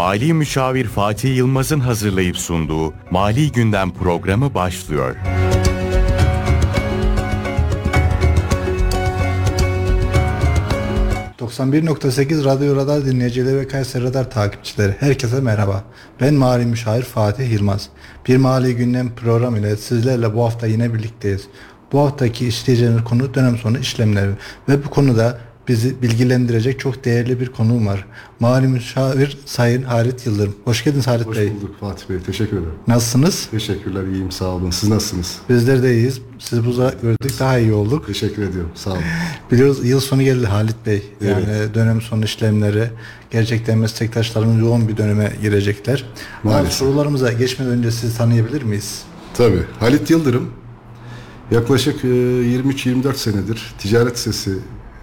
Mali Müşavir Fatih Yılmaz'ın hazırlayıp sunduğu Mali Gündem programı başlıyor. ...91.8 Radyo Radar dinleyicileri ve Kayseri Radar takipçileri herkese merhaba. Ben mali müşahir Fatih Yılmaz. Bir mali gündem programı ile sizlerle bu hafta yine birlikteyiz. Bu haftaki işleyeceğimiz konu dönem sonu işlemleri ve bu konuda bizi bilgilendirecek çok değerli bir konum var. Mali müşavir Sayın Halit Yıldırım. Hoş geldiniz Halit Hoş Bey. Hoş bulduk Fatih Bey. Teşekkür ederim. Nasılsınız? Teşekkürler. iyiyim. Sağ olun. Siz nasılsınız? Bizler de iyiyiz. Sizi burada gördük daha iyi olduk. Teşekkür ediyorum. Sağ olun. Biliyoruz yıl sonu geldi Halit Bey. Yani Evet. dönem sonu işlemleri gerçekten meslektaşlarımız yoğun bir döneme girecekler. Ama Maalesef. sorularımıza geçmeden önce sizi tanıyabilir miyiz? Tabii. Halit Yıldırım yaklaşık e, 23-24 senedir ticaret sesi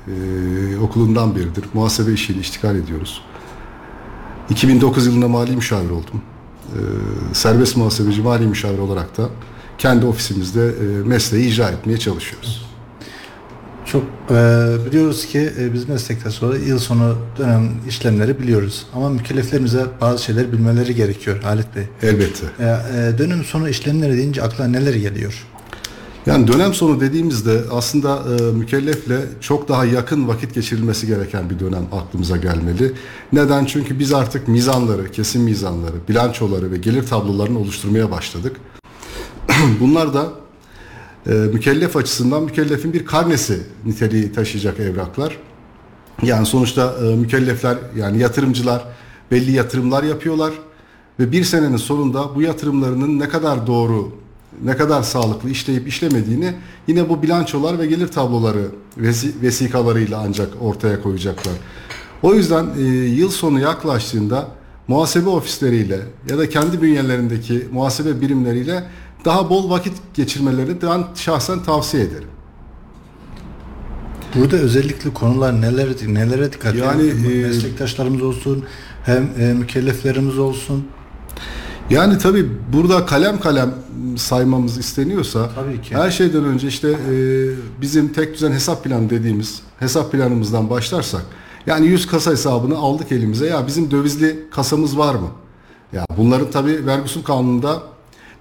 e, okulundan beridir. Muhasebe işiyle iştikal ediyoruz. 2009 yılında mali müşavir oldum. E, serbest muhasebeci mali müşavir olarak da kendi ofisimizde e, mesleği icra etmeye çalışıyoruz. Çok e, biliyoruz ki e, biz meslektaş olarak yıl sonu dönem işlemleri biliyoruz. Ama mükelleflerimize bazı şeyler bilmeleri gerekiyor Halit Bey. Elbette. E, e, dönem sonu işlemleri deyince akla neler geliyor? Yani dönem sonu dediğimizde aslında e, mükellefle çok daha yakın vakit geçirilmesi gereken bir dönem aklımıza gelmeli. Neden? Çünkü biz artık mizanları, kesin mizanları, bilançoları ve gelir tablolarını oluşturmaya başladık. Bunlar da e, mükellef açısından mükellefin bir karnesi niteliği taşıyacak evraklar. Yani sonuçta e, mükellefler yani yatırımcılar belli yatırımlar yapıyorlar ve bir senenin sonunda bu yatırımlarının ne kadar doğru, ne kadar sağlıklı işleyip işlemediğini yine bu bilançolar ve gelir tabloları vesi- vesikalarıyla ancak ortaya koyacaklar. O yüzden e, yıl sonu yaklaştığında muhasebe ofisleriyle ya da kendi bünyelerindeki muhasebe birimleriyle daha bol vakit geçirmelerini ben şahsen tavsiye ederim. Burada özellikle konular neler nelere dikkat Yani, yani, e, meslektaşlarımız olsun hem e, mükelleflerimiz olsun. Yani tabii burada kalem kalem saymamız isteniyorsa Tabii ki. her şeyden önce işte e, bizim tek düzen hesap planı dediğimiz hesap planımızdan başlarsak yani 100 kasa hesabını aldık elimize ya bizim dövizli kasamız var mı? Ya bunların tabii vergi usul kanununda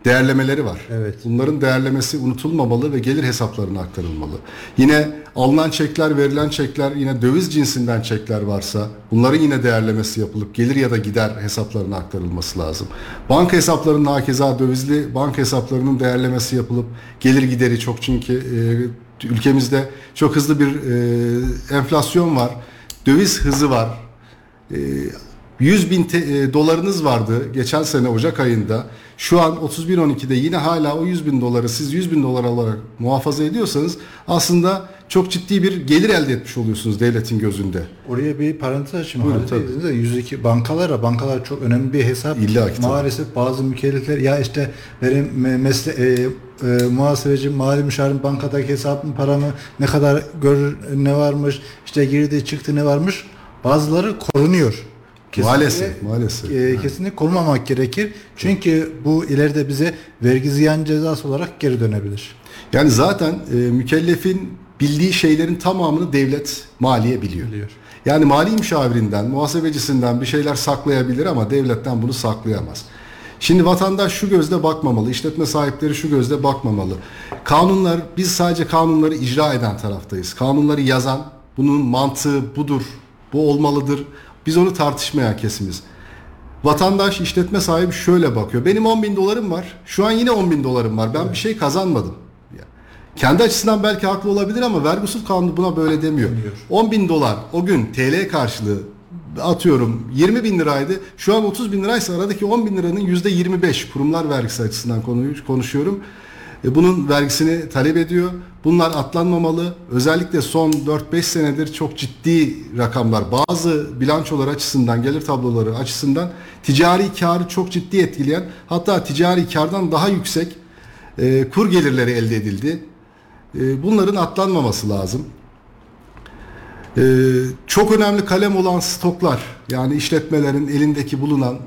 değerlemeleri var. Evet. Bunların değerlemesi unutulmamalı ve gelir hesaplarına aktarılmalı. Yine alınan çekler, verilen çekler, yine döviz cinsinden çekler varsa bunların yine değerlemesi yapılıp gelir ya da gider hesaplarına aktarılması lazım. Banka hesaplarının hakeza dövizli banka hesaplarının değerlemesi yapılıp gelir gideri çok çünkü e, ülkemizde çok hızlı bir e, enflasyon var. Döviz hızı var. E, 100 bin te- e, dolarınız vardı geçen sene Ocak ayında. Şu an 31.12'de yine hala o 100 bin doları siz 100 bin dolar olarak muhafaza ediyorsanız aslında çok ciddi bir gelir elde etmiş oluyorsunuz devletin gözünde. Oraya bir parantez açayım. Buyurun, Bey tabii. de 102 bankalara bankalar çok önemli bir hesap. İlla ki tabii. Maalesef bazı mükellefler ya işte benim me- mesle e, e, muhasebeci mali müşavirin bankadaki hesabın paramı ne kadar görür ne varmış işte girdi çıktı ne varmış bazıları korunuyor. Maalesef, maalesef. e, kesinlikle korumamak gerekir. Çünkü bu ileride bize vergi ziyan cezası olarak geri dönebilir. Yani zaten e, mükellefin bildiği şeylerin tamamını devlet maliye biliyor. Biliyor. Yani mali müşavirinden, muhasebecisinden bir şeyler saklayabilir ama devletten bunu saklayamaz. Şimdi vatandaş şu gözle bakmamalı, işletme sahipleri şu gözle bakmamalı. Kanunlar, biz sadece kanunları icra eden taraftayız. Kanunları yazan, bunun mantığı budur, bu olmalıdır. Biz onu tartışmayan kesimiz. Vatandaş, işletme sahibi şöyle bakıyor. Benim 10 bin dolarım var. Şu an yine 10 bin dolarım var. Ben bir şey kazanmadım. Kendi açısından belki haklı olabilir ama vergi usul kanunu buna böyle demiyor. Demiyor. 10 bin dolar o gün TL karşılığı atıyorum 20 bin liraydı. Şu an 30 bin liraysa aradaki 10 bin liranın yüzde 25 kurumlar vergisi açısından konuşuyorum. E, bunun vergisini talep ediyor. Bunlar atlanmamalı. Özellikle son 4-5 senedir çok ciddi rakamlar. Bazı bilançolar açısından, gelir tabloları açısından ticari karı çok ciddi etkileyen hatta ticari kardan daha yüksek e, kur gelirleri elde edildi. E, bunların atlanmaması lazım. E, çok önemli kalem olan stoklar yani işletmelerin elindeki bulunan e,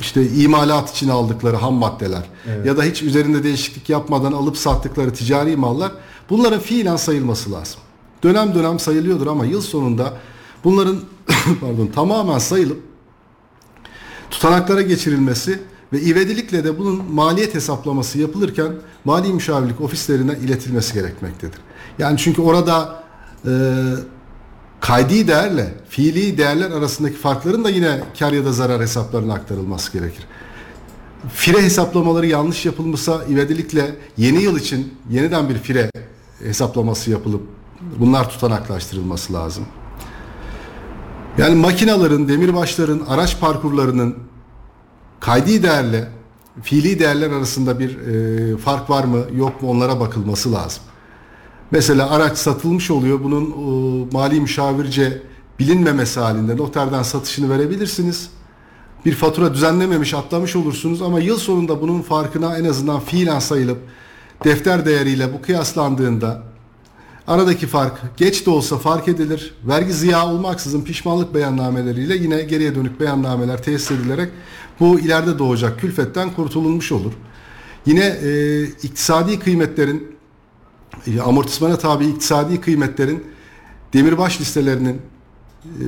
işte imalat için aldıkları ham maddeler ya da hiç üzerinde değişiklik yapmadan alıp sattıkları ticari mallar bunların fiilen sayılması lazım. Dönem dönem sayılıyordur ama yıl sonunda bunların pardon tamamen sayılıp tutanaklara geçirilmesi ve ivedilikle de bunun maliyet hesaplaması yapılırken mali müşavirlik ofislerine iletilmesi gerekmektedir. Yani çünkü orada e, kaydi değerle fiili değerler arasındaki farkların da yine kar ya da zarar hesaplarına aktarılması gerekir. Fire hesaplamaları yanlış yapılmışsa ivedilikle yeni yıl için yeniden bir fire hesaplaması yapılıp bunlar tutanaklaştırılması lazım. Yani makinaların, demirbaşların, araç parkurlarının kaydi değerle fiili değerler arasında bir e, fark var mı yok mu onlara bakılması lazım. Mesela araç satılmış oluyor. Bunun e, mali müşavirce bilinmemesi halinde noterden satışını verebilirsiniz. Bir fatura düzenlememiş atlamış olursunuz ama yıl sonunda bunun farkına en azından fiilen sayılıp defter değeriyle bu kıyaslandığında aradaki fark geç de olsa fark edilir. Vergi ziya olmaksızın pişmanlık beyannameleriyle yine geriye dönük beyannameler tesis edilerek bu ileride doğacak külfetten kurtulunmuş olur. Yine e, iktisadi kıymetlerin e, amortismana tabi iktisadi kıymetlerin demirbaş listelerinin e,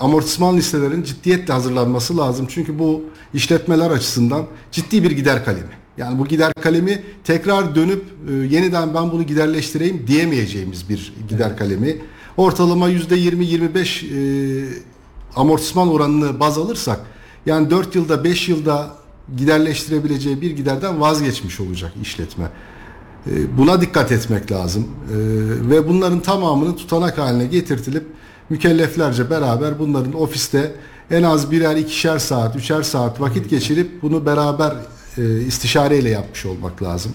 amortisman listelerin ciddiyetle hazırlanması lazım. Çünkü bu işletmeler açısından ciddi bir gider kalemi. Yani bu gider kalemi tekrar dönüp e, yeniden ben bunu giderleştireyim diyemeyeceğimiz bir gider evet. kalemi. Ortalama %20-25 e, amortisman oranını baz alırsak yani 4 yılda 5 yılda giderleştirebileceği bir giderden vazgeçmiş olacak işletme. E, buna dikkat etmek lazım. E, ve bunların tamamını tutanak haline getirtilip mükelleflerce beraber bunların ofiste en az birer ikişer saat, üçer saat vakit geçirip bunu beraber e, istişareyle yapmış olmak lazım.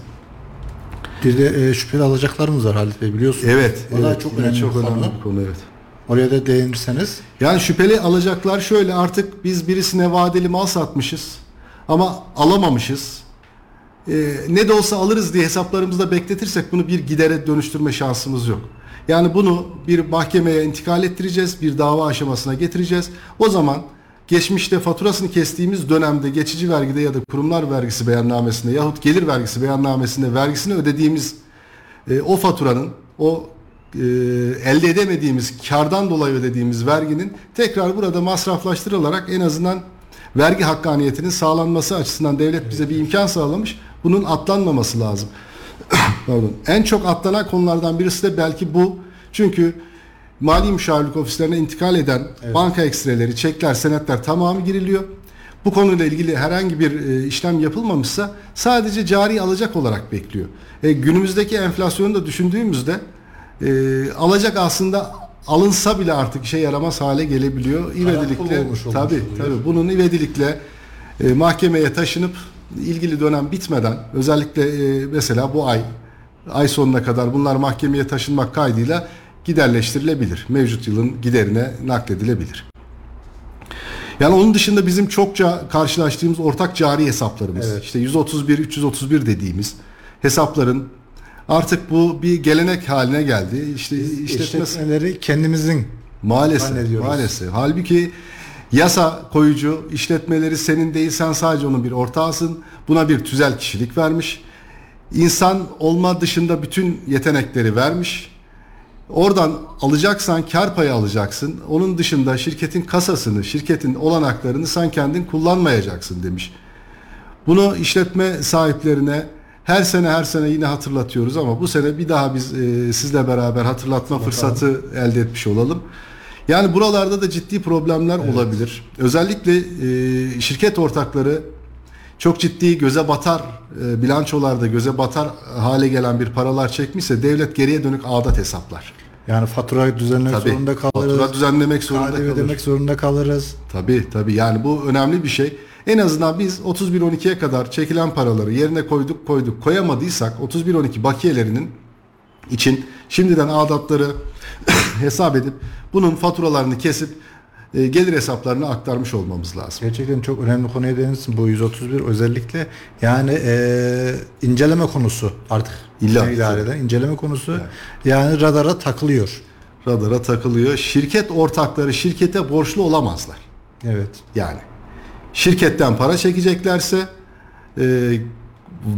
Bir de e, şüpheli alacaklarımız var Halit Bey biliyorsunuz. Evet. O evet, çok önemli çok önemli bir konu evet. Oraya da değinirseniz. Yani şüpheli alacaklar şöyle artık biz birisine vadeli mal satmışız ama alamamışız. Ee, ne de olsa alırız diye hesaplarımızda bekletirsek bunu bir gidere dönüştürme şansımız yok. Yani bunu bir mahkemeye intikal ettireceğiz, bir dava aşamasına getireceğiz. O zaman geçmişte faturasını kestiğimiz dönemde geçici vergide ya da kurumlar vergisi beyannamesinde yahut gelir vergisi beyannamesinde vergisini ödediğimiz e, o faturanın o e, elde edemediğimiz kardan dolayı ödediğimiz verginin tekrar burada masraflaştırılarak en azından vergi hakkaniyetinin sağlanması açısından devlet bize bir imkan sağlamış. Bunun atlanmaması lazım. Pardon. En çok atlanan konulardan birisi de belki bu. Çünkü mali müşavirlik ofislerine intikal eden evet. banka ekstreleri, çekler, senetler tamamı giriliyor. Bu konuyla ilgili herhangi bir e, işlem yapılmamışsa sadece cari alacak olarak bekliyor. E, günümüzdeki enflasyonu da düşündüğümüzde e, alacak aslında alınsa bile artık işe yaramaz hale gelebiliyor. İvedilikle tabi tabi bunun ivedilikle e, mahkemeye taşınıp ilgili dönem bitmeden özellikle e, mesela bu ay ay sonuna kadar bunlar mahkemeye taşınmak kaydıyla giderleştirilebilir. Mevcut yılın giderine nakledilebilir. Yani onun dışında bizim çokça karşılaştığımız ortak cari hesaplarımız. Evet. İşte 131 331 dediğimiz hesapların artık bu bir gelenek haline geldi. İşte işletmeleri kendimizin maalesef maalesef. Halbuki yasa koyucu işletmeleri senin değil sen sadece onun bir ortağısın. Buna bir tüzel kişilik vermiş. İnsan olma dışında bütün yetenekleri vermiş. Oradan alacaksan kar payı alacaksın. Onun dışında şirketin kasasını, şirketin olanaklarını sen kendin kullanmayacaksın demiş. Bunu işletme sahiplerine her sene her sene yine hatırlatıyoruz ama bu sene bir daha biz e, sizle beraber hatırlatma Bakalım. fırsatı elde etmiş olalım. Yani buralarda da ciddi problemler evet. olabilir. Özellikle e, şirket ortakları çok ciddi göze batar e, bilançolarda göze batar hale gelen bir paralar çekmişse devlet geriye dönük ağdat hesaplar. Yani fatura düzenlemek tabii, zorunda kalırız. Fatura düzenlemek zorunda kalırız. ödemek zorunda kalırız. Tabii tabii yani bu önemli bir şey. En azından biz 31-12'ye kadar çekilen paraları yerine koyduk koyduk koyamadıysak 31-12 bakiyelerinin için şimdiden adatları hesap edip bunun faturalarını kesip e, gelir hesaplarına aktarmış olmamız lazım. Gerçekten çok önemli konuya değinirsin bu 131 özellikle yani e, inceleme konusu artık İlla idareden inceleme konusu evet. yani radara takılıyor. Radara takılıyor. Şirket ortakları şirkete borçlu olamazlar. Evet. Yani şirketten para çekeceklerse e,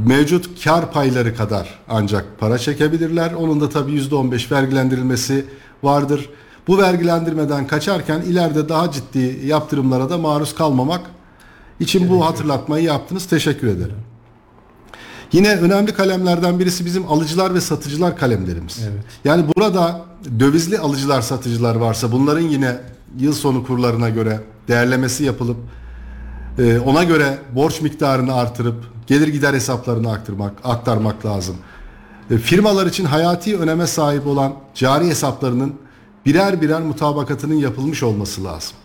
mevcut kar payları kadar ancak para çekebilirler. Onun da tabii %15 vergilendirilmesi vardır. Bu vergilendirmeden kaçarken ileride daha ciddi yaptırımlara da maruz kalmamak için bu hatırlatmayı yaptınız. Teşekkür ederim. Yine önemli kalemlerden birisi bizim alıcılar ve satıcılar kalemlerimiz. Evet. Yani burada dövizli alıcılar satıcılar varsa bunların yine yıl sonu kurlarına göre değerlemesi yapılıp e, ona göre borç miktarını artırıp gelir gider hesaplarını aktarmak, aktarmak lazım. E, firmalar için hayati öneme sahip olan cari hesaplarının birer birer mutabakatının yapılmış olması lazım.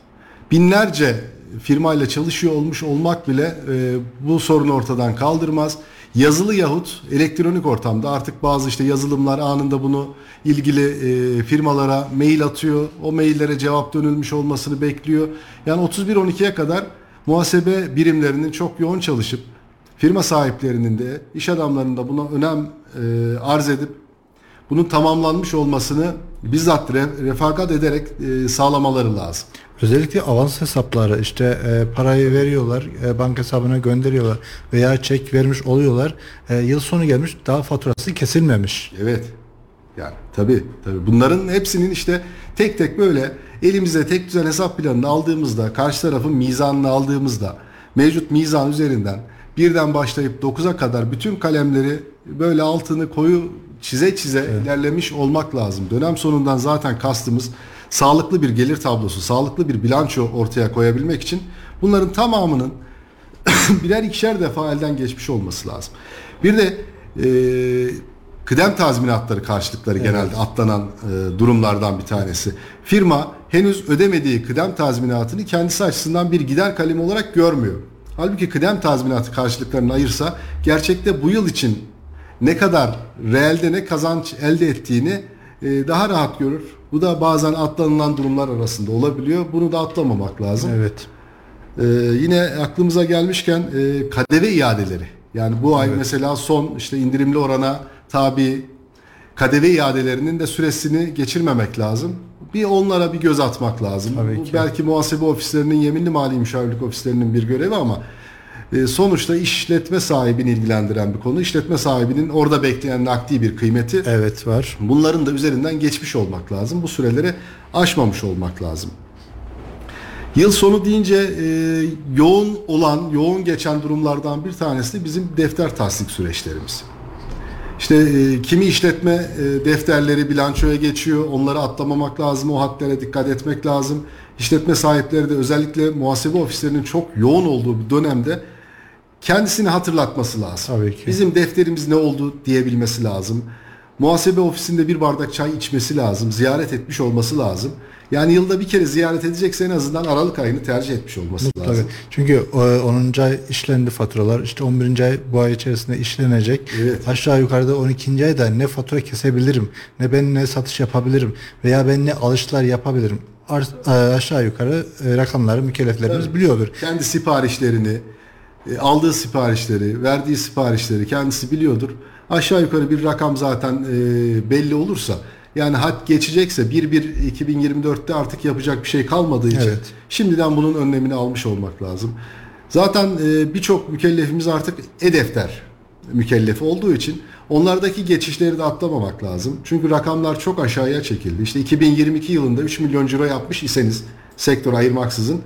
Binlerce firmayla çalışıyor olmuş olmak bile e, bu sorunu ortadan kaldırmaz. Yazılı yahut elektronik ortamda artık bazı işte yazılımlar anında bunu ilgili e, firmalara mail atıyor. O maillere cevap dönülmüş olmasını bekliyor. Yani 31-12'ye kadar muhasebe birimlerinin çok yoğun çalışıp firma sahiplerinin de iş adamlarının da buna önem e, arz edip bunun tamamlanmış olmasını bizzat re- refakat ederek e, sağlamaları lazım. Özellikle avans hesapları işte e, parayı veriyorlar, e, banka hesabına gönderiyorlar veya çek vermiş oluyorlar. E, yıl sonu gelmiş daha faturası kesilmemiş. Evet. Yani tabii tabii bunların hepsinin işte tek tek böyle elimize tek düzen hesap planını aldığımızda karşı tarafın mizanını aldığımızda mevcut mizan üzerinden birden başlayıp 9'a kadar bütün kalemleri böyle altını koyu çize çize ilerlemiş olmak lazım. Dönem sonundan zaten kastımız sağlıklı bir gelir tablosu, sağlıklı bir bilanço ortaya koyabilmek için bunların tamamının birer ikişer defa elden geçmiş olması lazım. Bir de e, kıdem tazminatları karşılıkları genelde atlanan e, durumlardan bir tanesi. Firma henüz ödemediği kıdem tazminatını kendisi açısından bir gider kalemi olarak görmüyor. Halbuki kıdem tazminatı karşılıklarını ayırsa gerçekte bu yıl için ne kadar reelde ne kazanç elde ettiğini e, daha rahat görür. Bu da bazen atlanılan durumlar arasında olabiliyor. Bunu da atlamamak lazım. Evet. Ee, yine aklımıza gelmişken e, KDV iadeleri. Yani bu ay mesela son işte indirimli orana tabi KDV iadelerinin de süresini geçirmemek lazım. Bir onlara bir göz atmak lazım. Tabii ki. belki muhasebe ofislerinin yeminli mali müşavirlik ofislerinin bir görevi ama e, sonuçta işletme sahibini ilgilendiren bir konu. İşletme sahibinin orada bekleyen nakdi bir kıymeti Evet var. Bunların da üzerinden geçmiş olmak lazım. Bu süreleri aşmamış olmak lazım. Yıl sonu deyince e, yoğun olan, yoğun geçen durumlardan bir tanesi de bizim defter tasdik süreçlerimiz. İşte e, kimi işletme e, defterleri bilançoya geçiyor. Onları atlamamak lazım. O hadlere dikkat etmek lazım. İşletme sahipleri de özellikle muhasebe ofislerinin çok yoğun olduğu bir dönemde kendisini hatırlatması lazım. Tabii ki. Bizim defterimiz ne oldu diyebilmesi lazım. Muhasebe ofisinde bir bardak çay içmesi lazım. Ziyaret etmiş olması lazım. Yani yılda bir kere ziyaret edecekse en azından Aralık ayını tercih etmiş olması Tabii. lazım. Çünkü e, 10. ay işlendi faturalar. İşte 11. ay bu ay içerisinde işlenecek. Evet. Aşağı yukarıda 12. ayda ne fatura kesebilirim, ne ben ne satış yapabilirim veya ben ne alışlar yapabilirim. E, aşağı yukarı e, rakamları mükelleflerimiz biliyordur. Kendi siparişlerini, e, aldığı siparişleri, verdiği siparişleri kendisi biliyordur. Aşağı yukarı bir rakam zaten e, belli olursa yani hat geçecekse 1-1-2024'te artık yapacak bir şey kalmadığı için Evet. şimdiden bunun önlemini almış olmak lazım. Zaten e, birçok mükellefimiz artık e-defter mükellefi olduğu için onlardaki geçişleri de atlamamak lazım. Çünkü rakamlar çok aşağıya çekildi. İşte 2022 yılında 3 milyon ciro yapmış iseniz sektör ayırmaksızın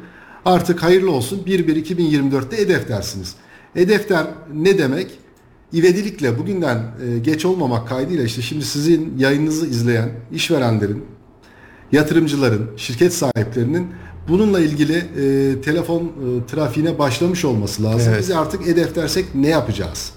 artık hayırlı olsun 1-1-2024'te e-deftersiniz. E-defter ne demek? İvedilikle bugünden e, geç olmamak kaydıyla işte şimdi sizin yayınınızı izleyen işverenlerin, yatırımcıların, şirket sahiplerinin bununla ilgili e, telefon e, trafiğine başlamış olması lazım. Evet. Biz artık e-deftersek ne yapacağız?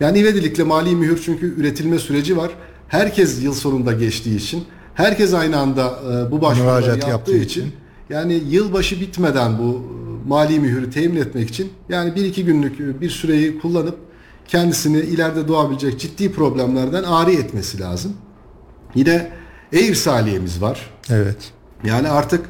Yani ivedilikle mali mühür çünkü üretilme süreci var. Herkes yıl sonunda geçtiği için, herkes aynı anda e, bu başvuruları yaptığı, yaptığı için, için. yani yılbaşı bitmeden bu mali mühürü temin etmek için yani bir iki günlük bir süreyi kullanıp kendisini ileride doğabilecek ciddi problemlerden ari etmesi lazım. Yine e-irsaliyemiz var. Evet. Yani artık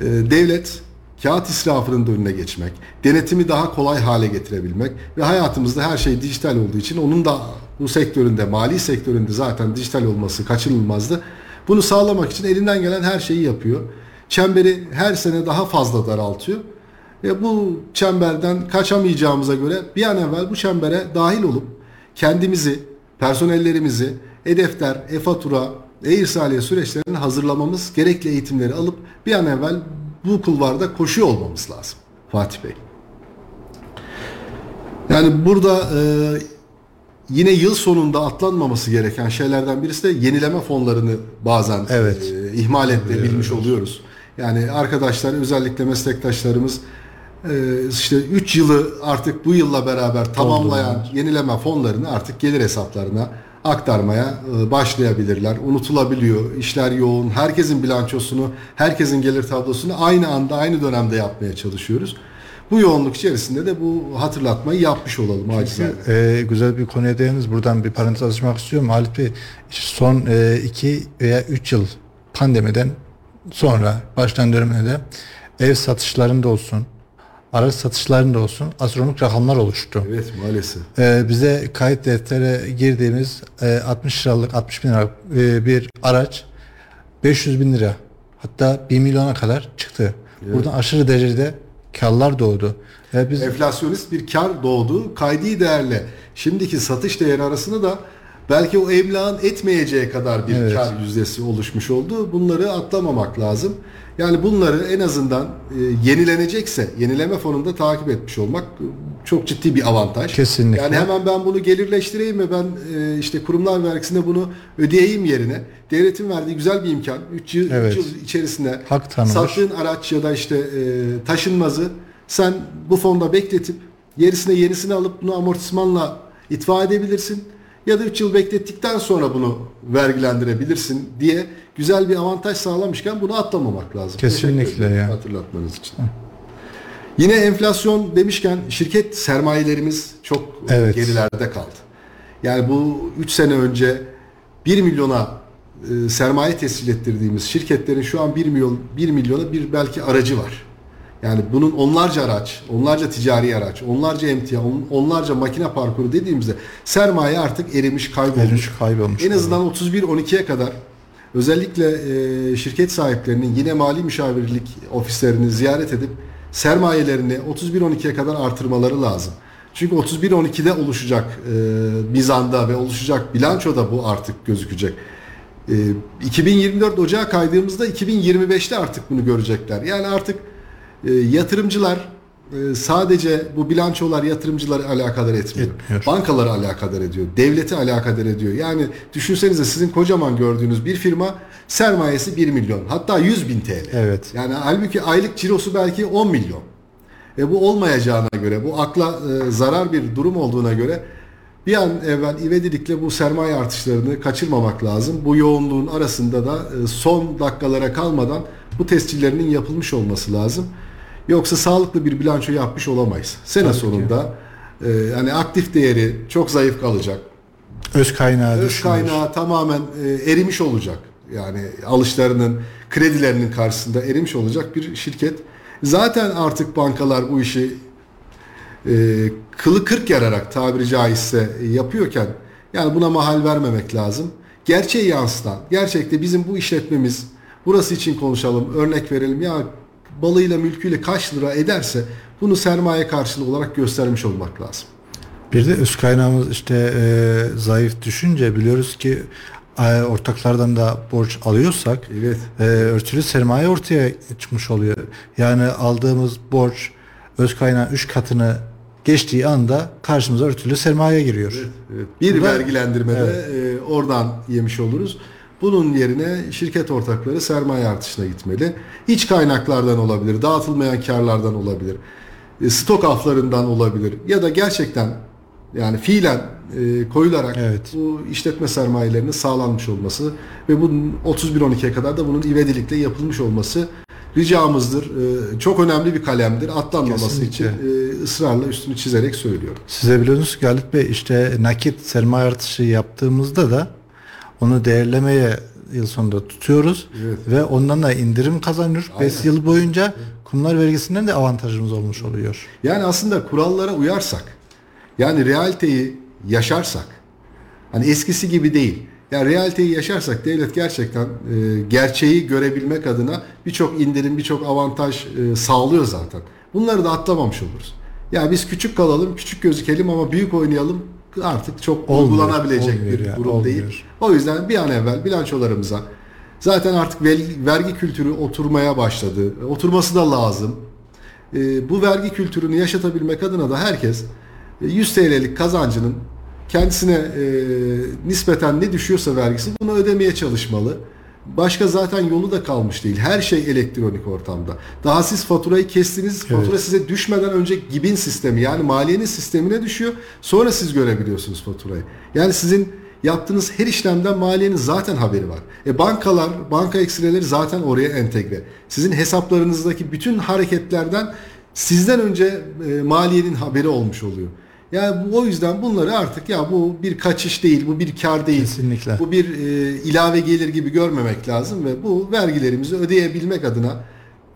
e, devlet kağıt israfının da önüne geçmek, denetimi daha kolay hale getirebilmek ve hayatımızda her şey dijital olduğu için onun da bu sektöründe, mali sektöründe zaten dijital olması kaçınılmazdı. Bunu sağlamak için elinden gelen her şeyi yapıyor. Çemberi her sene daha fazla daraltıyor. Ve bu çemberden kaçamayacağımıza göre bir an evvel bu çembere dahil olup kendimizi, personellerimizi, e-defter, e-fatura, e-irsaliye süreçlerini hazırlamamız, gerekli eğitimleri alıp bir an evvel bu kulvarda koşuyor olmamız lazım. Fatih Bey. Yani burada e, yine yıl sonunda atlanmaması gereken şeylerden birisi de yenileme fonlarını bazen Evet. e, ihmal edebilmiş oluyoruz. Yani arkadaşlar özellikle meslektaşlarımız işte 3 yılı artık bu yılla beraber tamamlayan yenileme fonlarını artık gelir hesaplarına aktarmaya e, başlayabilirler. Unutulabiliyor. işler yoğun. Herkesin bilançosunu, herkesin gelir tablosunu aynı anda, aynı dönemde yapmaya çalışıyoruz. Bu yoğunluk içerisinde de bu hatırlatmayı yapmış olalım acizane. Ee, güzel bir konuya değindiniz. Buradan bir parantez açmak istiyorum. Halit Bey son 2 veya 3 yıl pandemiden sonra başlayan dönemde de ev satışlarında olsun, araç satışlarında olsun astronomik rakamlar oluştu. Evet maalesef. Ee, bize kayıt deftere girdiğimiz e, 60 liralık 60 bin liralık e, bir araç 500 bin lira hatta 1 milyona kadar çıktı. Buradan aşırı derecede karlar doğdu. Ve biz Enflasyonist bir kar doğdu. Kaydi değerle şimdiki satış değeri arasında da belki o emlakın etmeyeceği kadar bir Evet. kar yüzdesi oluşmuş oldu. Bunları atlamamak lazım. Yani bunları en azından e, yenilenecekse yenileme fonunda takip etmiş olmak e, çok ciddi bir avantaj. Kesinlikle. Yani hemen ben bunu gelirleştireyim ve ben e, işte kurumlar vergisinde bunu ödeyeyim yerine devletin verdiği güzel bir imkan 3 yıl, Evet. yıl içerisinde Hak sattığın araç ya da işte e, taşınmazı sen bu fonda bekletip gerisine yenisini alıp bunu amortismanla itfa edebilirsin. Ya da 3 yıl beklettikten sonra bunu vergilendirebilirsin diye güzel bir avantaj sağlamışken bunu atlamamak lazım. Kesinlikle ya. Hatırlatmanız için. Yine enflasyon demişken şirket sermayelerimiz çok Evet. gerilerde kaldı. Yani bu 3 sene önce 1 milyona e, sermaye tescil ettirdiğimiz şirketlerin şu an 1 milyon 1 milyona bir belki aracı var. Yani bunun onlarca araç, onlarca ticari araç, onlarca emtia, on- onlarca makine parkuru dediğimizde sermaye artık erimiş, kaybolmuş. Erimiş, kaybolmuş. En azından 31-12'ye kadar özellikle e, şirket sahiplerinin yine mali müşavirlik ofislerini ziyaret edip sermayelerini 31-12'ye kadar artırmaları lazım. Çünkü 31-12'de oluşacak e, bizanda ve oluşacak bilançoda bu artık gözükecek. E, 2024 Ocağı kaydığımızda 2025'te artık bunu görecekler. Yani artık e, yatırımcılar e, sadece bu bilançolar yatırımcıları alakadar etmiyor. Etmiyor. Bankaları alakadar ediyor. Devleti alakadar ediyor. Yani düşünsenize sizin kocaman gördüğünüz bir firma sermayesi 1 milyon. Hatta 100 bin TL. Evet. Yani halbuki aylık cirosu belki 10 milyon. E bu olmayacağına göre, bu akla e, zarar bir durum olduğuna göre bir an evvel ivedilikle bu sermaye artışlarını kaçırmamak lazım. Bu yoğunluğun arasında da e, son dakikalara kalmadan bu tescillerinin yapılmış olması lazım. Yoksa sağlıklı bir bilanço yapmış olamayız. Sene Tabii sonunda e, yani aktif değeri çok zayıf kalacak. öz kaynağı Öz kaynağı tamamen e, erimiş olacak. Yani alışlarının, kredilerinin karşısında erimiş olacak bir şirket. Zaten artık bankalar bu işi e, kılı kırk yararak tabiri caizse yapıyorken yani buna mahal vermemek lazım. Gerçeği yansıtan, gerçekte bizim bu işletmemiz burası için konuşalım, örnek verelim ya balıyla mülküyle kaç lira ederse bunu sermaye karşılığı olarak göstermiş olmak lazım. Bir de öz kaynağımız işte e, zayıf düşünce biliyoruz ki e, ortaklardan da borç alıyorsak Evet. e, örtülü sermaye ortaya çıkmış oluyor. Yani aldığımız borç öz kaynağın 3 katını geçtiği anda karşımıza örtülü sermaye giriyor. Evet, Bir Bu da- vergilendirmede e, oradan yemiş oluruz. Bunun yerine şirket ortakları sermaye artışına gitmeli. İç kaynaklardan olabilir, dağıtılmayan karlardan olabilir, e, stok aflarından olabilir ya da gerçekten yani fiilen e, koyularak Evet. bu işletme sermayelerinin sağlanmış olması ve bunun 31-12'ye kadar da bunun ivedilikle yapılmış olması ricamızdır. E, çok önemli bir kalemdir. Atlanmaması Kesinlikle. için e, ısrarla üstünü çizerek söylüyorum. Size biliyorsunuz Halit Bey işte nakit sermaye artışı yaptığımızda da onu değerlemeye yıl sonunda tutuyoruz Evet. ve ondan da indirim kazanıyoruz. 5 Aynen. yıl boyunca kumlar vergisinden de avantajımız olmuş oluyor. Yani aslında kurallara uyarsak, yani realiteyi yaşarsak, hani eskisi gibi değil. Yani realiteyi yaşarsak devlet gerçekten e, gerçeği görebilmek adına birçok indirim, birçok avantaj e, sağlıyor zaten. Bunları da atlamamış oluruz. Ya biz küçük kalalım, küçük gözükelim ama büyük oynayalım artık çok Olmuyor, uygulanabilecek olmuyor bir ya, durum olmuyor. değil. O yüzden bir an evvel bilançolarımıza zaten artık vergi kültürü oturmaya başladı. Oturması da lazım. E, bu vergi kültürünü yaşatabilmek adına da herkes e, 100 TL'lik kazancının kendisine e, nispeten ne düşüyorsa vergisi bunu ödemeye çalışmalı. Başka zaten yolu da kalmış değil. Her şey elektronik ortamda. Daha siz faturayı kestiniz. Fatura Evet. size düşmeden önce GİB'in sistemi yani maliyenin sistemine düşüyor. Sonra siz görebiliyorsunuz faturayı. Yani sizin yaptığınız her işlemden maliyenin zaten haberi var. E bankalar, banka ekstreleri zaten oraya entegre. Sizin hesaplarınızdaki bütün hareketlerden sizden önce e, maliyenin haberi olmuş oluyor. Yani bu, o yüzden bunları artık ya bu bir kaçış değil, bu bir kar değil. Kesinlikle. Bu bir e, ilave gelir gibi görmemek lazım ve bu vergilerimizi ödeyebilmek adına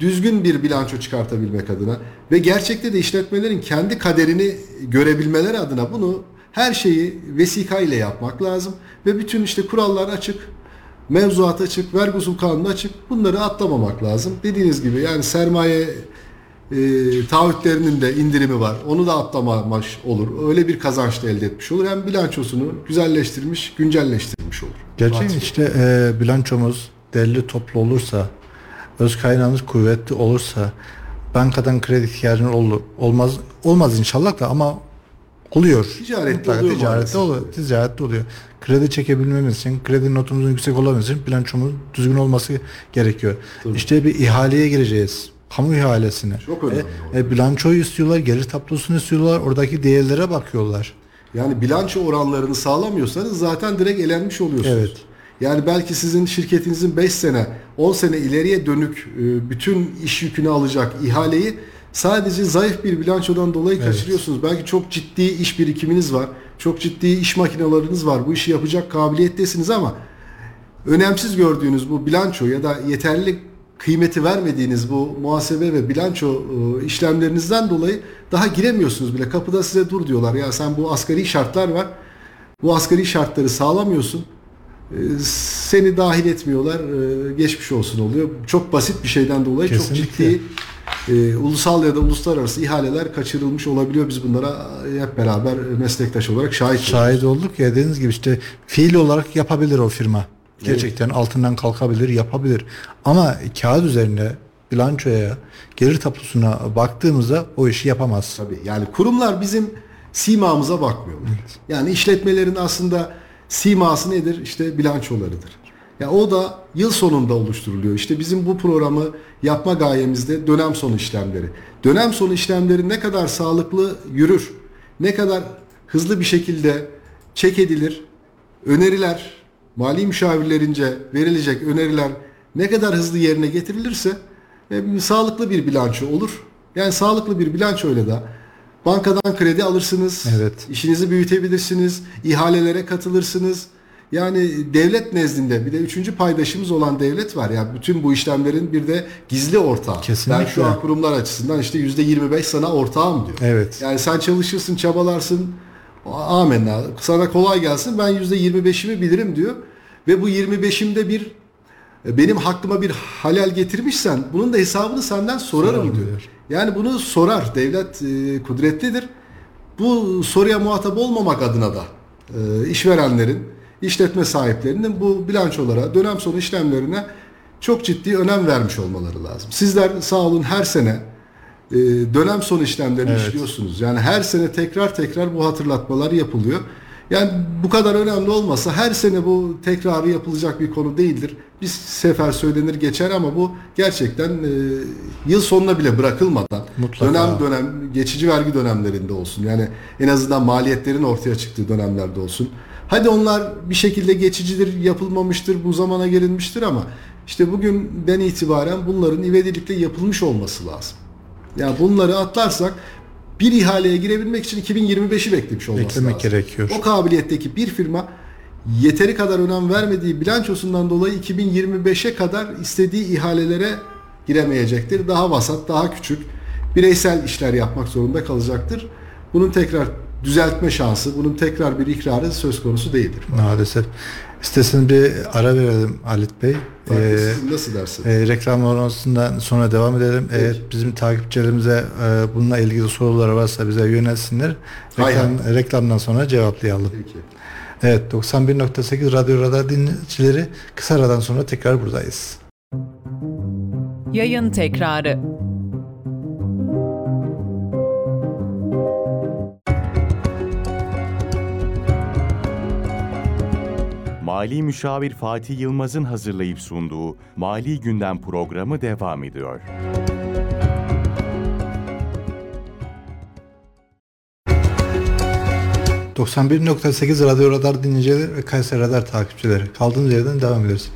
düzgün bir bilanço çıkartabilmek adına ve gerçekte de işletmelerin kendi kaderini görebilmeleri adına bunu her şeyi vesika ile yapmak lazım ve bütün işte kurallar açık, mevzuat açık, vergi usul kanunu açık. Bunları atlamamak lazım. Dediğiniz gibi yani sermaye e, taahhütlerinin de indirimi var. Onu da atlamamış olur. Öyle bir kazanç da elde etmiş olur. Hem bilançosunu güzelleştirmiş, güncelleştirmiş olur. Gerçekten Fatih. işte e, bilançomuz derli toplu olursa, öz kaynağımız kuvvetli olursa, bankadan kredi ihtiyacın ol, olmaz olmaz inşallah da ama oluyor. Ticarette oluyor ticarette oluyor. Ticarette oluyor. Kredi çekebilmemiz için, kredi notumuzun yüksek olabilmesi için bilançomuz düzgün olması gerekiyor. İşte bir ihaleye gireceğiz. Kamu ihalesine. Çok önemli E, e, bilançoyu istiyorlar, gelir tablosunu istiyorlar, oradaki değerlere bakıyorlar. Yani bilanço oranlarını sağlamıyorsanız zaten direkt elenmiş oluyorsunuz. Evet. Yani belki sizin şirketinizin 5 sene, 10 sene ileriye dönük e, bütün iş yükünü alacak ihaleyi sadece zayıf bir bilançodan dolayı kaçırıyorsunuz. Belki çok ciddi iş birikiminiz var. Çok ciddi iş makineleriniz var. Bu işi yapacak kabiliyettesiniz ama önemsiz gördüğünüz bu bilanço ya da yeterli kıymeti vermediğiniz bu muhasebe ve bilanço e, işlemlerinizden dolayı daha giremiyorsunuz bile. Kapıda size dur diyorlar. Ya sen bu asgari şartlar var. Bu asgari şartları sağlamıyorsun. E, Seni dahil etmiyorlar. E, Geçmiş olsun oluyor. Çok basit bir şeyden dolayı çok Kesinlikle. ciddi e, ulusal ya da uluslararası ihaleler kaçırılmış olabiliyor. Biz bunlara hep beraber meslektaş olarak şahit oluyoruz. Şahit olduk ya dediğiniz gibi işte fiil olarak yapabilir o firma. Gerçekten altından kalkabilir, yapabilir. Ama kağıt üzerine bilançoya, gelir tablosuna baktığımızda o işi yapamaz. Tabii yani kurumlar bizim simamıza bakmıyorlar. Yani işletmelerin aslında siması nedir? İşte bilançolarıdır. Ya o da yıl sonunda oluşturuluyor. İşte bizim bu programı yapma gayemizde dönem sonu işlemleri. Dönem sonu işlemleri ne kadar sağlıklı yürür, ne kadar hızlı bir şekilde çek edilir, öneriler, mali müşavirlerince verilecek öneriler ne kadar hızlı yerine getirilirse e, sağlıklı bir bilanço olur. Yani sağlıklı bir bilançoyla da bankadan kredi alırsınız, Evet. işinizi büyütebilirsiniz, ihalelere katılırsınız. Yani devlet nezdinde bir de üçüncü paydaşımız olan devlet var. Yani bütün bu işlemlerin bir de gizli ortağı. Kesinlikle. Ben şu an kurumlar açısından işte yüzde 25 sana ortağım diyor. Evet. Yani sen çalışırsın, çabalarsın. Amenna. Sana kolay gelsin. Ben yüzde 25'imi bilirim diyor. Ve bu 25'imde bir e, benim hakkıma bir halal getirmişsen bunun da hesabını senden sorarım Sorarım diyor. diyor. Yani bunu sorar. Devlet e, kudretlidir. Bu soruya muhatap olmamak adına da e, işverenlerin, işletme sahiplerinin bu bilançolara, dönem sonu işlemlerine çok ciddi önem vermiş olmaları lazım. Sizler sağ olun her sene e, dönem sonu işlemlerini Evet. işliyorsunuz. Yani her sene tekrar tekrar bu hatırlatmalar yapılıyor. Yani bu kadar önemli olmasa her sene bu tekrarı yapılacak bir konu değildir. Bir sefer söylenir geçer ama bu gerçekten e, yıl sonuna bile bırakılmadan Mutlaka. dönem dönem geçici vergi dönemlerinde olsun. Yani en azından maliyetlerin ortaya çıktığı dönemlerde olsun. Hadi onlar bir şekilde geçicidir, yapılmamıştır, bu zamana gelinmiştir ama işte bugünden itibaren bunların ivedilikle yapılmış olması lazım. Yani bunları atlarsak bir ihaleye girebilmek için 2025'i beklemiş olması Beklemek lazım. gerekiyor. O kabiliyetteki bir firma yeteri kadar önem vermediği bilançosundan dolayı 2025'e kadar istediği ihalelere giremeyecektir. Daha vasat, daha küçük bireysel işler yapmak zorunda kalacaktır. Bunun tekrar düzeltme şansı, bunun tekrar bir ikrarı söz konusu değildir. Maalesef. İsterseniz bir ara verelim Halit Bey. Ee, nasıl dersiniz? e, reklam arasından sonra devam edelim. Peki. Eğer bizim takipçilerimize e, bununla ilgili sorular varsa bize yönelsinler. Reklam, reklamdan sonra cevaplayalım. Peki. Evet 91.8 Radyo Radar dinleyicileri kısa aradan sonra tekrar buradayız. Yayın tekrarı. Mali Müşavir Fatih Yılmaz'ın hazırlayıp sunduğu Mali Gündem programı devam ediyor. ...91.8 Radyo Radar dinleyicileri ve Kayseri Radar takipçileri. Kaldığımız yerden devam ediyoruz.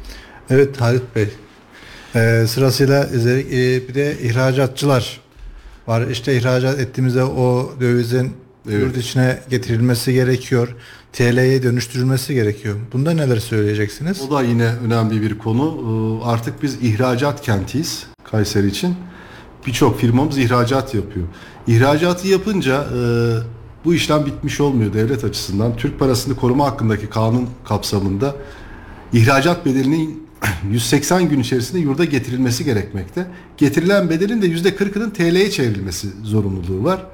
Evet Halit Bey. Ee, sırasıyla e, bir de ihracatçılar var. İşte ihracat ettiğimizde o dövizin Evet. yurt içine getirilmesi gerekiyor. TL'ye dönüştürülmesi gerekiyor. Bunda neler söyleyeceksiniz? O da yine önemli bir konu. Ee, Artık biz ihracat kentiyiz Kayseri için. Birçok firmamız ihracat yapıyor. İhracatı yapınca e, bu işlem bitmiş olmuyor devlet açısından. Türk parasını koruma hakkındaki kanun kapsamında ihracat bedelinin 180 gün içerisinde yurda getirilmesi gerekmekte. Getirilen bedelin de %40'ının TL'ye çevrilmesi zorunluluğu var.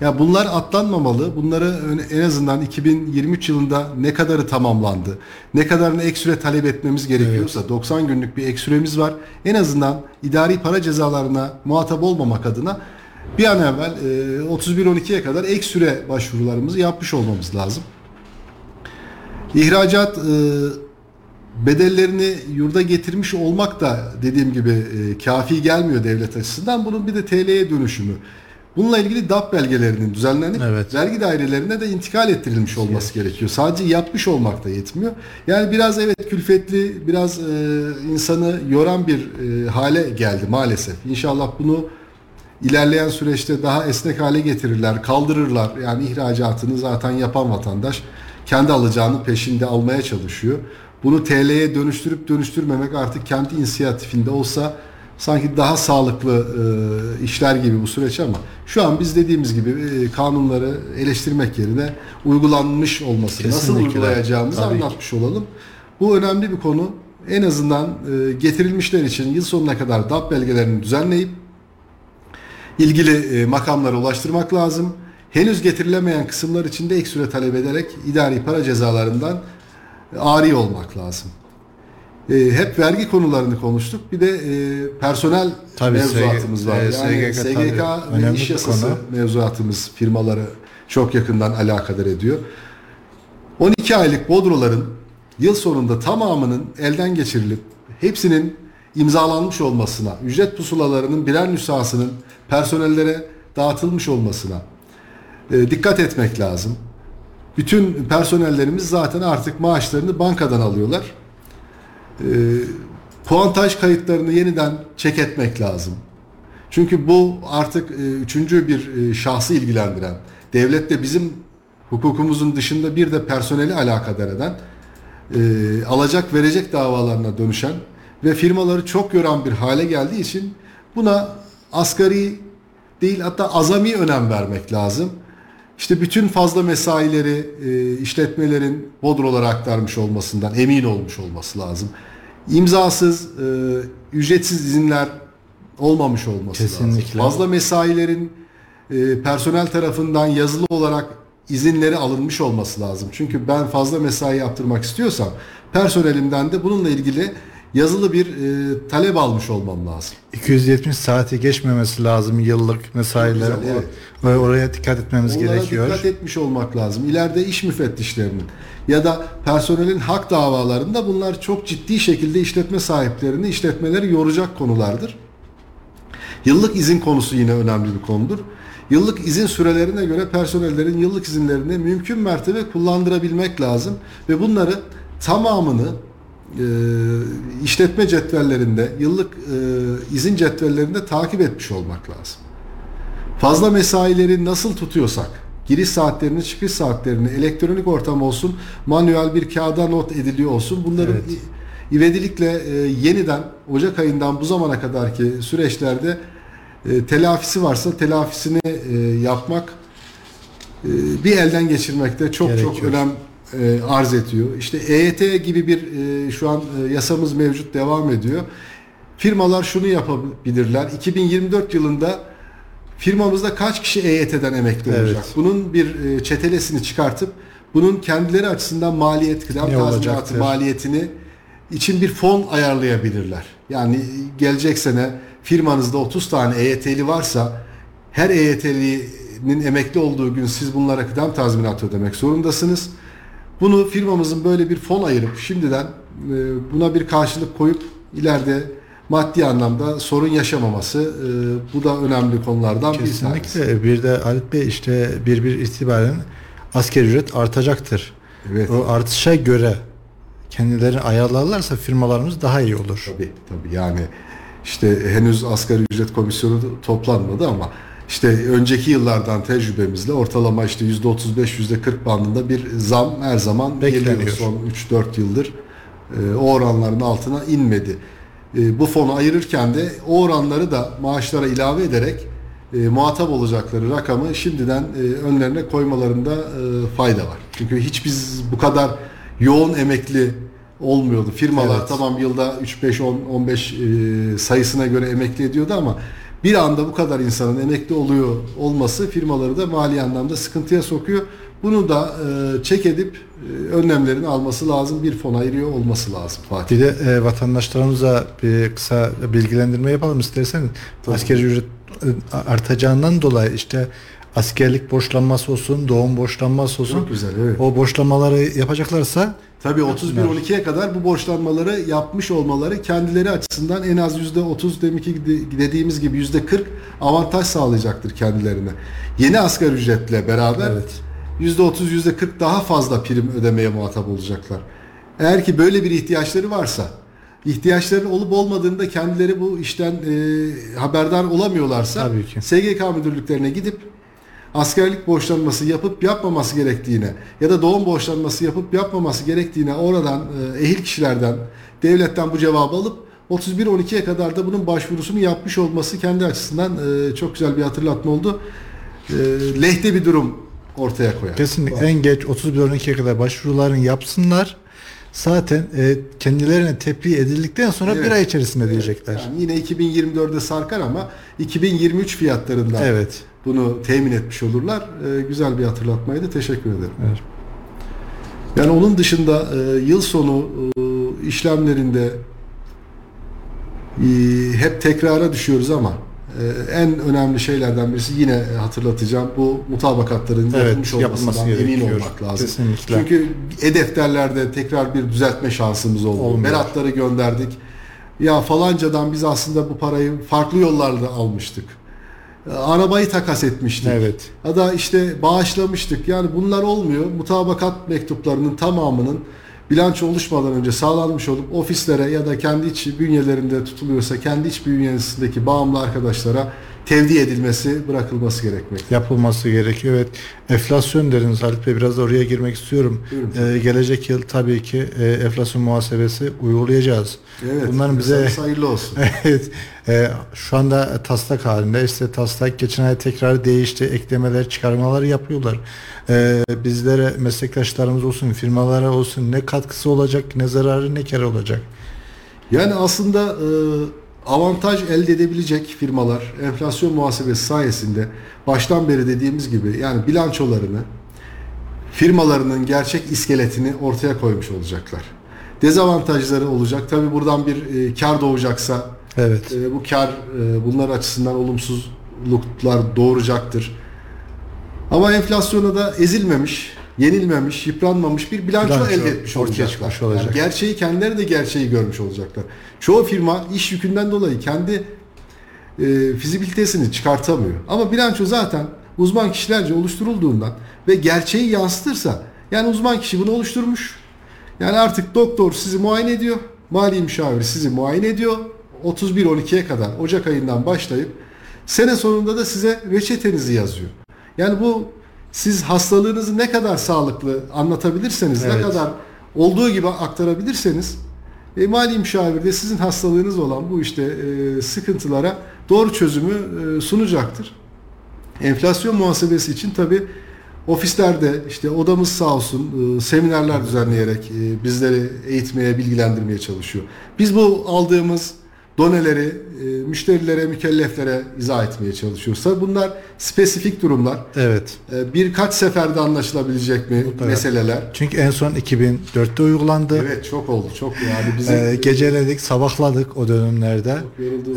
Ya bunlar atlanmamalı. Bunları en azından 2023 yılında ne kadarı tamamlandı? Ne kadarını ek süre talep etmemiz gerekiyorsa 90 günlük bir ek süremiz var. En azından idari para cezalarına muhatap olmamak adına bir an evvel e, 31-12'ye kadar ek süre başvurularımızı yapmış olmamız lazım. İhracat e, bedellerini yurda getirmiş olmak da dediğim gibi e, kafi gelmiyor devlet açısından. Bunun bir de TL'ye dönüşümü. Bununla ilgili DAP belgelerinin düzenlenip Evet. vergi dairelerine de intikal ettirilmiş olması gerekiyor. Sadece yapmış olmak da yetmiyor. Yani biraz evet külfetli, biraz e, insanı yoran bir e, hale geldi maalesef. İnşallah bunu ilerleyen süreçte daha esnek hale getirirler, kaldırırlar. Yani ihracatını zaten yapan vatandaş kendi alacağını peşinde almaya çalışıyor. Bunu TL'ye dönüştürüp dönüştürmemek artık kendi inisiyatifinde olsa sanki daha sağlıklı e, işler gibi bu süreç ama şu an biz dediğimiz gibi e, kanunları eleştirmek yerine uygulanmış olması, nasıl Kesinlikle. uygulayacağımızı Tabii ki. anlatmış olalım. Bu önemli bir konu. En azından e, getirilmişler için yıl sonuna kadar DAP belgelerini düzenleyip ilgili e, makamlara ulaştırmak lazım. Henüz getirilemeyen kısımlar için de ek süre talep ederek idari para cezalarından e, ari olmak lazım. E, hep vergi konularını konuştuk. Bir de e, personel Tabii, mevzuatımız SG var. e, Yani SGK SGK, tabii ve iş yasası konu. mevzuatımız firmaları çok yakından alakadar ediyor. 12 aylık bodroların yıl sonunda tamamının elden geçirilip hepsinin imzalanmış olmasına, ücret pusulalarının birer nüshasının personellere dağıtılmış olmasına e, dikkat etmek lazım. Bütün personellerimiz zaten artık maaşlarını bankadan alıyorlar. E, puantaj kayıtlarını yeniden çek etmek lazım. Çünkü bu artık e, üçüncü bir e, şahsı ilgilendiren, devlette bizim hukukumuzun dışında bir de personeli alakadar eden, e, alacak verecek davalarına dönüşen ve firmaları çok yoran bir hale geldiği için buna asgari değil hatta azami önem vermek lazım. İşte bütün fazla mesaileri e, işletmelerin bodrolara aktarmış olmasından emin olmuş olması lazım. İmzasız, e, ücretsiz izinler olmamış olması Kesinlikle. lazım. Fazla mesailerin e, personel tarafından yazılı olarak izinleri alınmış olması lazım. Çünkü ben fazla mesai yaptırmak istiyorsam personelimden de bununla ilgili yazılı bir e, talep almış olmam lazım. 270 saati geçmemesi lazım yıllık mesailer. Evet. Ve oraya dikkat etmemiz Onlara gerekiyor. dikkat etmiş olmak lazım. İleride iş müfettişlerinin ya da personelin hak davalarında bunlar çok ciddi şekilde işletme sahiplerini, işletmeleri yoracak konulardır. Yıllık izin konusu yine önemli bir konudur. Yıllık izin sürelerine göre personellerin yıllık izinlerini mümkün mertebe kullandırabilmek lazım ve bunları tamamını e, işletme cetvellerinde, yıllık e, izin cetvellerinde takip etmiş olmak lazım. Fazla mesaileri nasıl tutuyorsak, giriş saatlerini, çıkış saatlerini, elektronik ortam olsun, manuel bir kağıda not ediliyor olsun. Bunların Evet. ivedilikle e, yeniden Ocak ayından bu zamana kadarki süreçlerde e, telafisi varsa telafisini e, yapmak e, bir elden geçirmekte çok çok Gerekiyor. önem e, arz ediyor. İşte EYT gibi bir e, şu an e, yasamız mevcut devam ediyor. Firmalar şunu yapabilirler. 2024 yılında firmamızda kaç kişi EYT'den emekli Evet. olacak? Bunun bir e, çetelesini çıkartıp bunun kendileri açısından maliyet, kıdem tazminatı maliyetini için bir fon ayarlayabilirler. Yani gelecek sene firmanızda 30 tane EYT'li varsa her EYT'linin emekli olduğu gün siz bunlara kıdem tazminatı ödemek zorundasınız. Bunu firmamızın böyle bir fon ayırıp şimdiden e, buna bir karşılık koyup ileride maddi anlamda sorun yaşamaması e, bu da önemli konulardan bir tanesi. Kesinlikle. Bir de Halit Bey işte bir bir itibaren asgari ücret artacaktır. Evet. O artışa göre kendilerini ayarlarlarsa firmalarımız daha iyi olur. Tabii tabii yani işte henüz asgari ücret komisyonu toplanmadı ama işte önceki yıllardan tecrübemizle ortalama işte %35 %40 bandında bir zam her zaman Bekleniyor. geliyor son 3-4 yıldır. Ee, o oranların altına inmedi. Ee, bu fonu ayırırken de o oranları da maaşlara ilave ederek e, muhatap olacakları rakamı şimdiden e, önlerine koymalarında e, fayda var. Çünkü hiç biz bu kadar yoğun emekli olmuyordu. Firmalar Evet. tamam yılda 3 5 10 15 e, sayısına göre emekli ediyordu ama bir anda bu kadar insanın emekli oluyor olması firmaları da mali anlamda sıkıntıya sokuyor. Bunu da e, çek edip e, önlemlerini alması lazım. Bir fon ayırıyor olması lazım Fatih. Bir de e, vatandaşlarımıza bir kısa bilgilendirme yapalım isterseniz. Tabii. Asgari ücret e, artacağından dolayı işte askerlik borçlanması olsun, doğum borçlanması olsun. Çok güzel evet. O borçlamaları yapacaklarsa Tabii 31-12'ye kadar bu borçlanmaları yapmış olmaları kendileri açısından en az %30 deminki de- dediğimiz gibi %40 avantaj sağlayacaktır kendilerine. Yeni asgari ücretle beraber Evet. %30 %40 daha fazla prim ödemeye muhatap olacaklar. Eğer ki böyle bir ihtiyaçları varsa ihtiyaçları olup olmadığında kendileri bu işten e, haberdar olamıyorlarsa Tabii ki. SGK müdürlüklerine gidip askerlik borçlanması yapıp yapmaması gerektiğine ya da doğum borçlanması yapıp yapmaması gerektiğine oradan e, ehil kişilerden devletten bu cevabı alıp 31-12'ye kadar da bunun başvurusunu yapmış olması kendi açısından e, çok güzel bir hatırlatma oldu. E, lehte bir durum ortaya koyar. kesinlikle en geç 31-12'ye kadar başvurularını yapsınlar. Zaten e, kendilerine tebliğ edildikten sonra Evet. bir ay içerisinde diyecekler. Yani yine 2024'de sarkar ama 2023 fiyatlarında Evet. bunu temin etmiş olurlar. E, güzel bir hatırlatmaydı. Teşekkür ederim. Evet. Yani onun dışında e, yıl sonu e, işlemlerinde e, hep tekrara düşüyoruz ama en önemli şeylerden birisi yine hatırlatacağım bu mutabakatların Evet, yapılmış olmasından emin olmak lazım. Kesinlikle. Çünkü e-defterlerde tekrar bir düzeltme şansımız oldu. Olmuyor. Beratları gönderdik. Ya falancadan biz aslında bu parayı farklı yollarla almıştık. E, Arabayı takas etmiştik. Evet. Ya da işte bağışlamıştık. Yani bunlar olmuyor. Mutabakat mektuplarının tamamının bilanço oluşmadan önce sağlanmış olup ofislere ya da kendi iç bünyelerinde tutuluyorsa kendi iç bünyesindeki bağımlı arkadaşlara tevdi edilmesi, bırakılması gerekmekte. yapılması gerekiyor. Evet. Enflasyon dediniz Halit Bey biraz da oraya girmek istiyorum. Buyurun. Ee, gelecek yıl tabii ki e, enflasyon muhasebesi uygulayacağız. Evet. Bunların bize hayırlı olsun. evet e, şu anda taslak halinde işte taslak geçen ay tekrar değişti. Eklemeler, çıkarmalar yapıyorlar. E, bizlere meslektaşlarımız olsun, firmalara olsun ne katkısı olacak, ne zararı, ne kere olacak. Yani aslında e, avantaj elde edebilecek firmalar enflasyon muhasebesi sayesinde baştan beri dediğimiz gibi yani bilançolarını firmalarının gerçek iskeletini ortaya koymuş olacaklar. Dezavantajları olacak. Tabi buradan bir e, kar doğacaksa Evet. e, bu kar e, bunlar açısından olumsuzluklar doğuracaktır. Ama enflasyona da ezilmemiş, yenilmemiş, yıpranmamış bir bilanço, Bilanço elde etmiş ortaya olacaklar. çıkmış olacak. Yani gerçeği kendileri de gerçeği görmüş olacaklar. Çoğu firma iş yükünden dolayı kendi e, fizibilitesini çıkartamıyor. Ama bilanço zaten uzman kişilerce oluşturulduğundan ve gerçeği yansıtırsa yani uzman kişi bunu oluşturmuş. Yani artık doktor sizi muayene ediyor. Mali müşavir sizi muayene ediyor. 31-12'ye kadar Ocak ayından başlayıp sene sonunda da size reçetenizi yazıyor. Yani bu siz hastalığınızı ne kadar sağlıklı anlatabilirseniz, ne Evet. kadar olduğu gibi aktarabilirseniz e, mali müşavir de sizin hastalığınız olan bu işte e, sıkıntılara doğru çözümü e, sunacaktır. Enflasyon muhasebesi için tabi ofislerde işte odamız sağ olsun e, seminerler düzenleyerek e, bizleri eğitmeye, bilgilendirmeye çalışıyor. Biz bu aldığımız doneleri e, müşterilere, mükelleflere izah etmeye çalışıyoruz. Tabii bunlar spesifik durumlar. Evet. E, birkaç seferde anlaşılabilecek mi Mutlaka. meseleler? Çünkü en son 2004'te uygulandı. Evet çok oldu. Çok yani bizim Ee, geceledik, sabahladık o dönemlerde.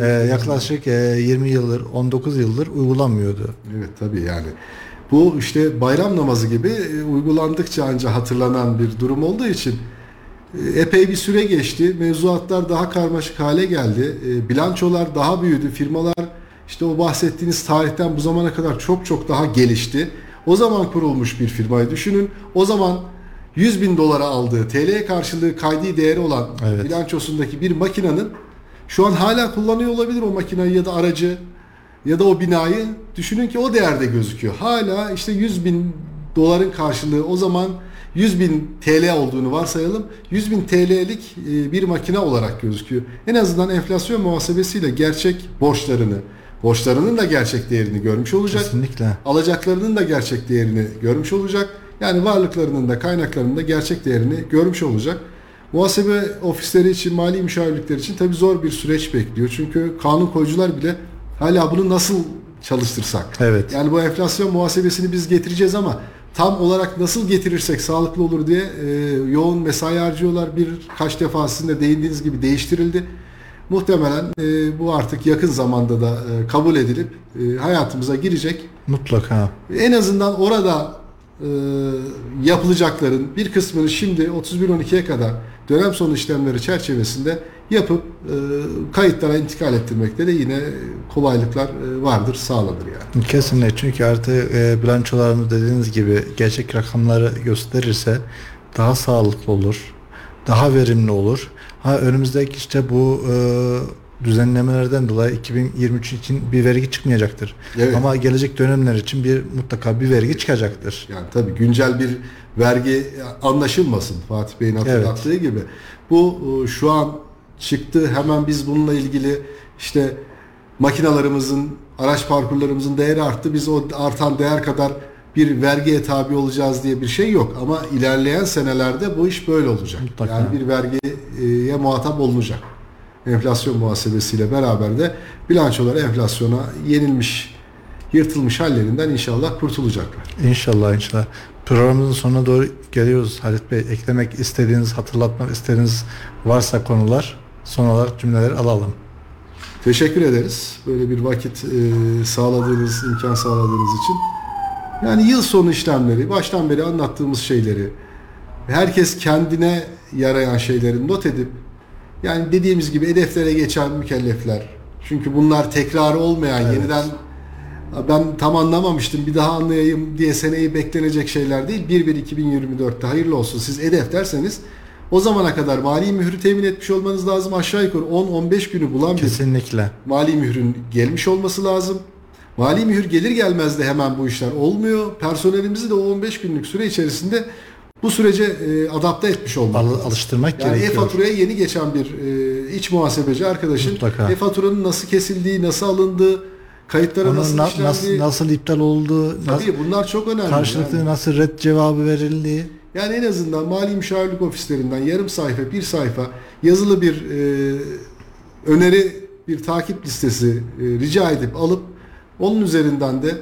Ee, yaklaşık e, 20 yıldır, 19 yıldır uygulanmıyordu. Evet tabii yani. Bu işte bayram namazı gibi e, uygulandıkça anca hatırlanan bir durum olduğu için e, epey bir süre geçti. Mevzuatlar daha karmaşık hale geldi. E, bilançolar daha büyüdü. Firmalar işte o bahsettiğiniz tarihten bu zamana kadar çok çok daha gelişti. O zaman kurulmuş bir firmayı düşünün. O zaman 100 bin dolara aldığı TL karşılığı kaydi değeri olan Evet. bilançosundaki bir makinenin şu an hala kullanıyor olabilir o makineyi ya da aracı ya da o binayı düşünün ki o değerde gözüküyor. Hala işte 100 bin doların karşılığı o zaman 100 bin TL olduğunu varsayalım. 100 bin TL'lik e, bir makine olarak gözüküyor. En azından enflasyon muhasebesiyle gerçek borçlarını, borçlarının da gerçek değerini görmüş olacak. Kesinlikle. Alacaklarının da gerçek değerini görmüş olacak. Yani varlıklarının da kaynaklarının da gerçek değerini görmüş olacak. Muhasebe ofisleri için, mali müşavirlikler için tabii zor bir süreç bekliyor. Çünkü kanun koyucular bile hala bunu nasıl çalıştırsak? Evet. Yani bu enflasyon muhasebesini biz getireceğiz ama tam olarak nasıl getirirsek sağlıklı olur diye e, yoğun mesai harcıyorlar. Birkaç defa sizin de değindiğiniz gibi değiştirildi. Muhtemelen e, bu artık yakın zamanda da e, kabul edilip e, hayatımıza girecek. Mutlaka. En azından orada e, yapılacakların bir kısmını şimdi 31-12'ye kadar dönem sonu işlemleri çerçevesinde yapıp e, kayıtlara intikal ettirmekte de yine kolaylıklar e, vardır, sağlanır yani. Kesinlikle çünkü artık e, bilançolarımız dediğiniz gibi gerçek rakamları gösterirse daha sağlıklı olur, daha verimli olur. Ha önümüzdeki işte bu e, düzenlemelerden dolayı 2023 için bir vergi çıkmayacaktır. Evet. Ama gelecek dönemler için bir mutlaka bir vergi çıkacaktır. Yani tabii güncel bir vergi anlaşılmasın Fatih Bey'in hatırlattığı gibi. Bu e, şu an çıktı hemen biz bununla ilgili işte makinalarımızın, araç parkurlarımızın değeri arttı. Biz o artan değer kadar bir vergiye tabi olacağız diye bir şey yok. Ama ilerleyen senelerde bu iş böyle olacak. Mutlaka. Yani bir vergiye muhatap olunacak. Enflasyon muhasebesiyle beraber de bilançolar enflasyona yenilmiş, yırtılmış hallerinden inşallah kurtulacaklar. İnşallah inşallah. Programımızın sonuna doğru geliyoruz Halit Bey. Eklemek istediğiniz, hatırlatmak istediğiniz varsa konular son olarak cümleleri alalım. Teşekkür ederiz. Böyle bir vakit e, sağladığınız, imkan sağladığınız için. Yani yıl sonu işlemleri, baştan beri anlattığımız şeyleri, herkes kendine yarayan şeyleri not edip, yani dediğimiz gibi hedeflere geçen mükellefler. Çünkü bunlar tekrar olmayan, yeniden ben tam anlamamıştım bir daha anlayayım diye seneyi beklenecek şeyler değil. 1-1-2024'te hayırlı olsun siz hedef derseniz o zamana kadar mali mührü temin etmiş olmanız lazım. Aşağı yukarı 10-15 günü bulan bir Kesinlikle. mali mührün gelmiş olması lazım. Mali mühür gelir gelmez de hemen bu işler olmuyor. Personelimizi de o 15 günlük süre içerisinde bu sürece e, adapte etmiş olmak Al- alıştırmak Yani gerekiyor. e-faturaya yeni geçen bir e, iç muhasebeci arkadaşın e-faturanın nasıl kesildiği, nasıl alındığı, kayıtlara Onun nasıl na- işlendiği. nasıl, nasıl iptal olduğu, nasıl, Tabii bunlar çok önemli. karşılıklı Yani. nasıl red cevabı verildiği. Yani en azından mali müşavirlik ofislerinden yarım sayfa, bir sayfa yazılı bir e, öneri, bir takip listesi e, rica edip alıp onun üzerinden de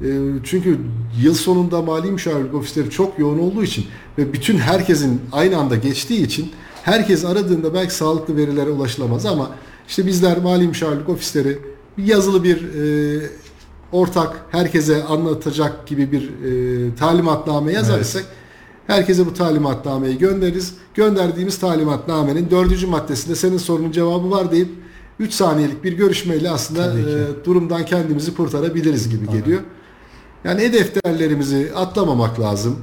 e, çünkü yıl sonunda mali müşavirlik ofisleri çok yoğun olduğu için ve bütün herkesin aynı anda geçtiği için herkes aradığında belki sağlıklı verilere ulaşılamaz ama işte bizler mali müşavirlik ofisleri yazılı bir e, ortak herkese anlatacak gibi bir e, talimatname yazarsak herkese bu talimatnameyi göndeririz. Gönderdiğimiz talimatnamenin dördüncü maddesinde senin sorunun cevabı var deyip 3 saniyelik bir görüşmeyle aslında Tabii e, durumdan kendimizi kurtarabiliriz gibi geliyor. Yani e-defterlerimizi atlamamak lazım.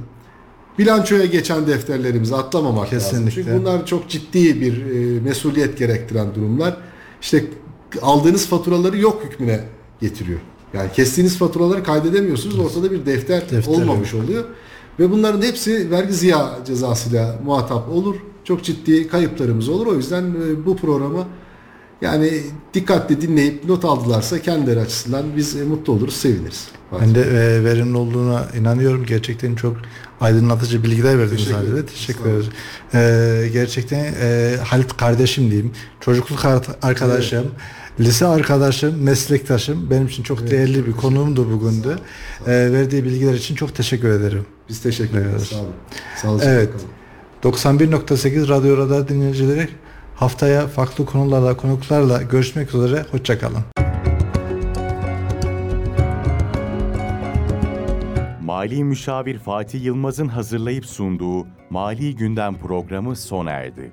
Bilançoya geçen defterlerimizi atlamamak lazım. Kesinlikle. Çünkü bunlar çok ciddi bir e, mesuliyet gerektiren durumlar. İşte aldığınız faturaları yok hükmüne getiriyor. Yani kestiğiniz faturaları kaydedemiyorsunuz. Ortada bir defter, Defter olmamış oluyor. Ve bunların hepsi vergi ziya cezasıyla muhatap olur. Çok ciddi kayıplarımız olur. O yüzden e, bu programı yani dikkatle dinleyip not aldılarsa kendileri açısından biz e, mutlu oluruz, seviniriz. Ben de e, verimli olduğuna inanıyorum. Gerçekten çok aydınlatıcı bilgiler verdiniz Teşekkür ederim. Teşekkür Sağ olun. ederiz. E, gerçekten e, Halit kardeşim diyeyim. Çocukluk ar- arkadaşım, lise arkadaşım, meslektaşım. Benim için çok değerli bir konuğumdu bugün de. E, verdiği bilgiler için çok teşekkür ederim. Biz teşekkür ederiz. Evet. Sağ olun. Sağ Evet. kalın. 91.8 Radyo Radar dinleyicileri haftaya farklı konularla, konuklarla görüşmek üzere. Hoşçakalın. Mali Müşavir Fatih Yılmaz'ın hazırlayıp sunduğu Mali Gündem programı sona erdi.